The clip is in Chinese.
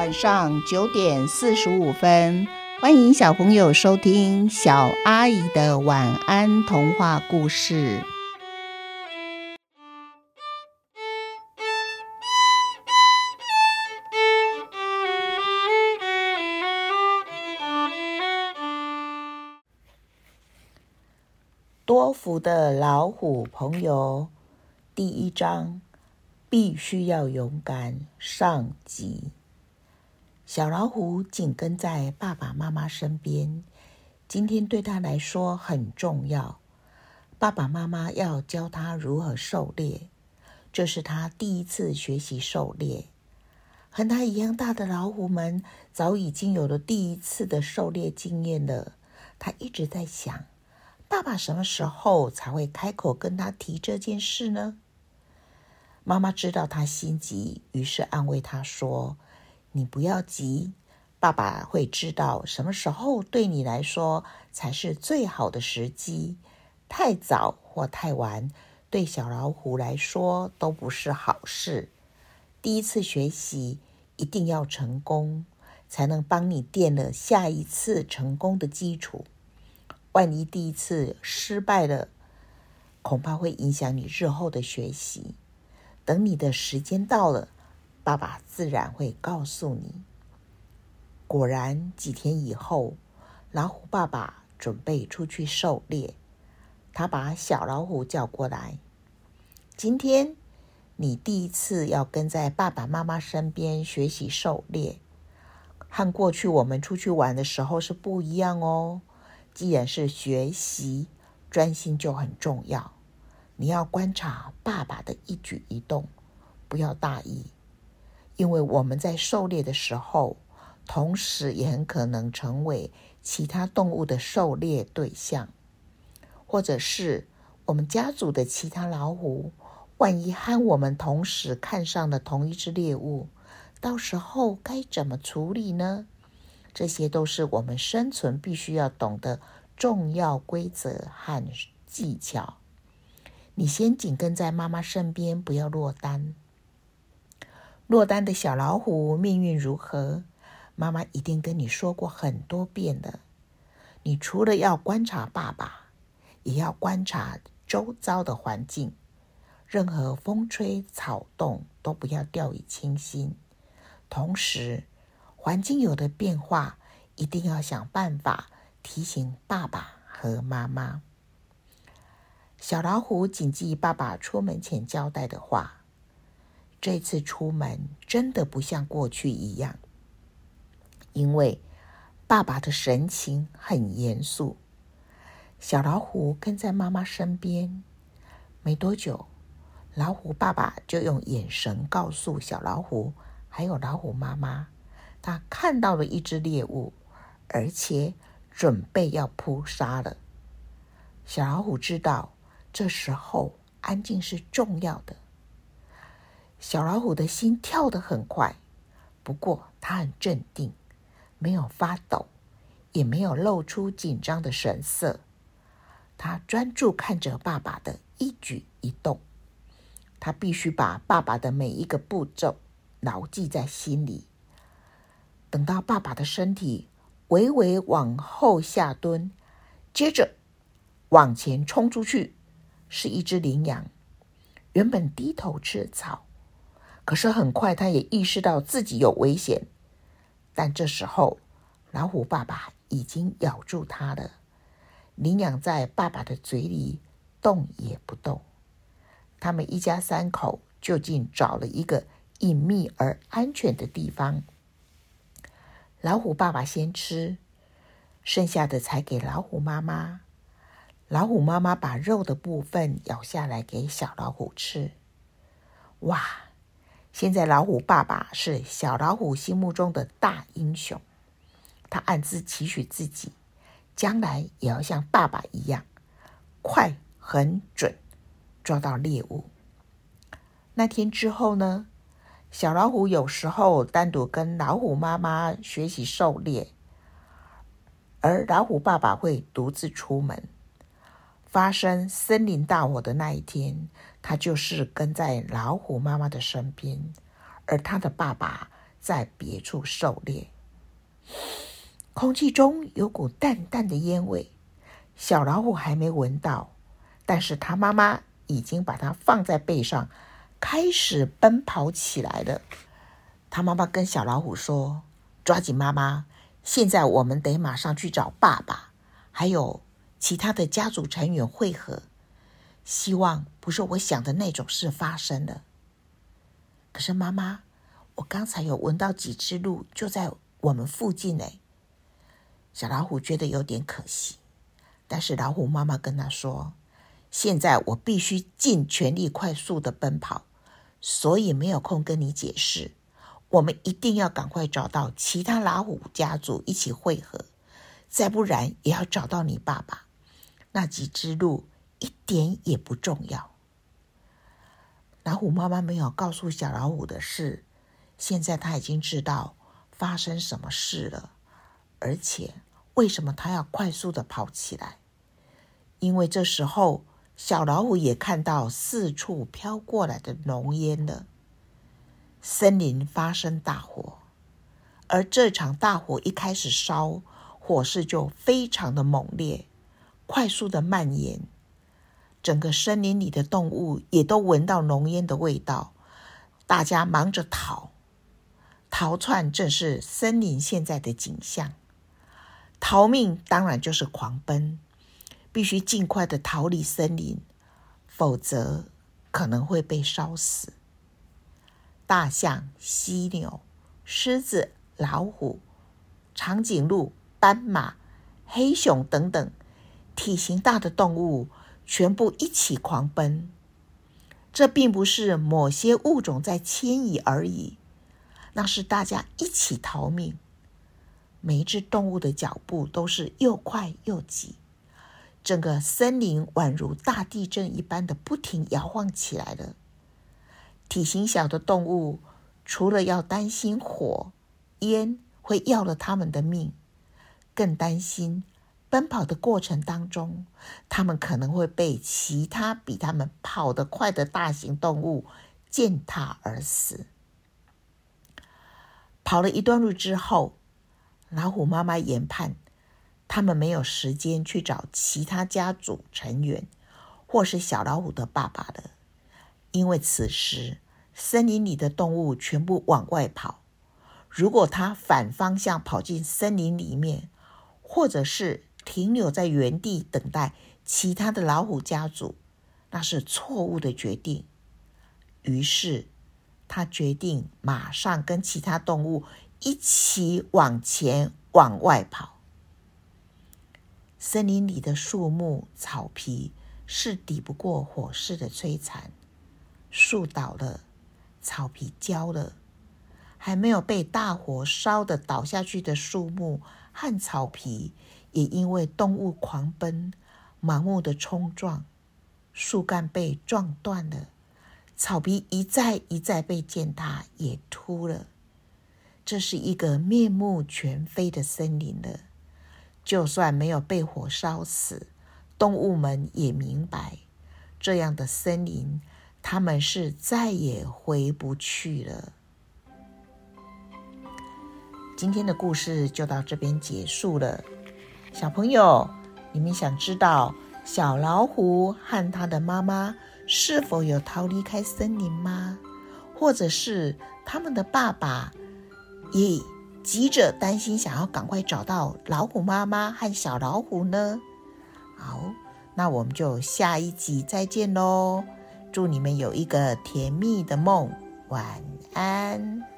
晚上九点四十五分，欢迎小朋友收听小阿姨的晚安童话故事。多福的老虎朋友，第一章。必须要勇敢上集。小老虎紧跟在爸爸妈妈身边，今天对他来说很重要。爸爸妈妈要教他如何狩猎，这是他第一次学习狩猎。和他一样大的老虎们早已经有了第一次的狩猎经验了。他一直在想，爸爸什么时候才会开口跟他提这件事呢？妈妈知道他心急，于是安慰他说：“你不要急，爸爸会知道什么时候对你来说才是最好的时机。太早或太晚，对小老虎来说都不是好事。第一次学习一定要成功，才能帮你垫了下一次成功的基础。万一第一次失败了，恐怕会影响你日后的学习。”等你的时间到了，爸爸自然会告诉你。果然，几天以后，老虎爸爸准备出去狩猎。他把小老虎叫过来：“今天你第一次要跟在爸爸妈妈身边学习狩猎，和过去我们出去玩的时候是不一样哦。既然是学习，专心就很重要。”你要观察爸爸的一举一动，不要大意，因为我们在狩猎的时候，同时也很可能成为其他动物的狩猎对象，或者是我们家族的其他老虎，万一和我们同时看上了同一只猎物，到时候该怎么处理呢？这些都是我们生存必须要懂的重要规则和技巧。你先紧跟在妈妈身边，不要落单。落单的小老虎命运如何？妈妈一定跟你说过很多遍了。你除了要观察爸爸，也要观察周遭的环境，任何风吹草动都不要掉以轻心。同时，环境有的变化，一定要想办法提醒爸爸和妈妈。小老虎谨记爸爸出门前交代的话。这次出门真的不像过去一样，因为爸爸的神情很严肃。小老虎跟在妈妈身边，没多久，老虎爸爸就用眼神告诉小老虎，还有老虎妈妈，他看到了一只猎物，而且准备要扑杀了。小老虎知道。这时候，安静是重要的。小老虎的心跳得很快，不过它很镇定，没有发抖，也没有露出紧张的神色。它专注看着爸爸的一举一动，它必须把爸爸的每一个步骤牢记在心里。等到爸爸的身体微微往后下蹲，接着往前冲出去。是一只羚羊，原本低头吃草，可是很快他也意识到自己有危险。但这时候，老虎爸爸已经咬住它了。羚羊在爸爸的嘴里动也不动。他们一家三口就近找了一个隐秘而安全的地方。老虎爸爸先吃，剩下的才给老虎妈妈。老虎妈妈把肉的部分咬下来给小老虎吃。哇！现在老虎爸爸是小老虎心目中的大英雄，他暗自期许自己，将来也要像爸爸一样，快、很准，抓到猎物。那天之后呢，小老虎有时候单独跟老虎妈妈学习狩猎，而老虎爸爸会独自出门。发生森林大火的那一天，他就是跟在老虎妈妈的身边，而他的爸爸在别处狩猎。空气中有股淡淡的烟味，小老虎还没闻到，但是它妈妈已经把它放在背上，开始奔跑起来了。它妈妈跟小老虎说：“抓紧妈妈，现在我们得马上去找爸爸，还有其他的家族成员会合。希望不是我想的那种事发生了。”可是妈妈，我刚才有闻到几只鹿就在我们附近呢。小老虎觉得有点可惜，但是老虎妈妈跟他说：“现在我必须尽全力快速的奔跑，所以没有空跟你解释。我们一定要赶快找到其他老虎家族一起会合，再不然也要找到你爸爸。那几只鹿一点也不重要。”老虎妈妈没有告诉小老虎的是，现在他已经知道发生什么事了。而且，为什么他要快速的跑起来？因为这时候，小老虎也看到四处飘过来的浓烟了。森林发生大火，而这场大火一开始烧，火势就非常的猛烈，快速的蔓延。整个森林里的动物也都闻到浓烟的味道，大家忙着逃，逃窜正是森林现在的景象。逃命当然就是狂奔，必须尽快的逃离森林，否则可能会被烧死。大象、犀牛、狮子、老虎、长颈鹿、斑马、黑熊等等体型大的动物全部一起狂奔。这并不是某些物种在迁移而已，那是大家一起逃命。每一只动物的脚步都是又快又急，整个森林宛如大地震一般的不停摇晃起来了。体型小的动物除了要担心火、烟会要了他们的命，更担心奔跑的过程当中，他们可能会被其他比他们跑得快的大型动物践踏而死。跑了一段路之后，老虎妈妈研判，他们没有时间去找其他家族成员，或是小老虎的爸爸了，因为此时森林里的动物全部往外跑。如果他反方向跑进森林里面，或者是停留在原地等待其他的老虎家族，那是错误的决定。于是他决定马上跟其他动物。一起往前往外跑。森林里的树木、草皮是抵不过火势的摧残，树倒了，草皮焦了，还没有被大火烧得倒下去的树木和草皮，也因为动物狂奔、盲目的冲撞，树干被撞断了，草皮一再一再被践踏，也秃了。这是一个面目全非的森林了。就算没有被火烧死，动物们也明白，这样的森林，他们是再也回不去了。今天的故事就到这边结束了。小朋友，你们想知道小老虎和它的妈妈是否有逃离开森林吗？或者是他们的爸爸？也急着担心，想要赶快找到老虎妈妈和小老虎呢。好，那我们就下一集再见喽！祝你们有一个甜蜜的梦，晚安。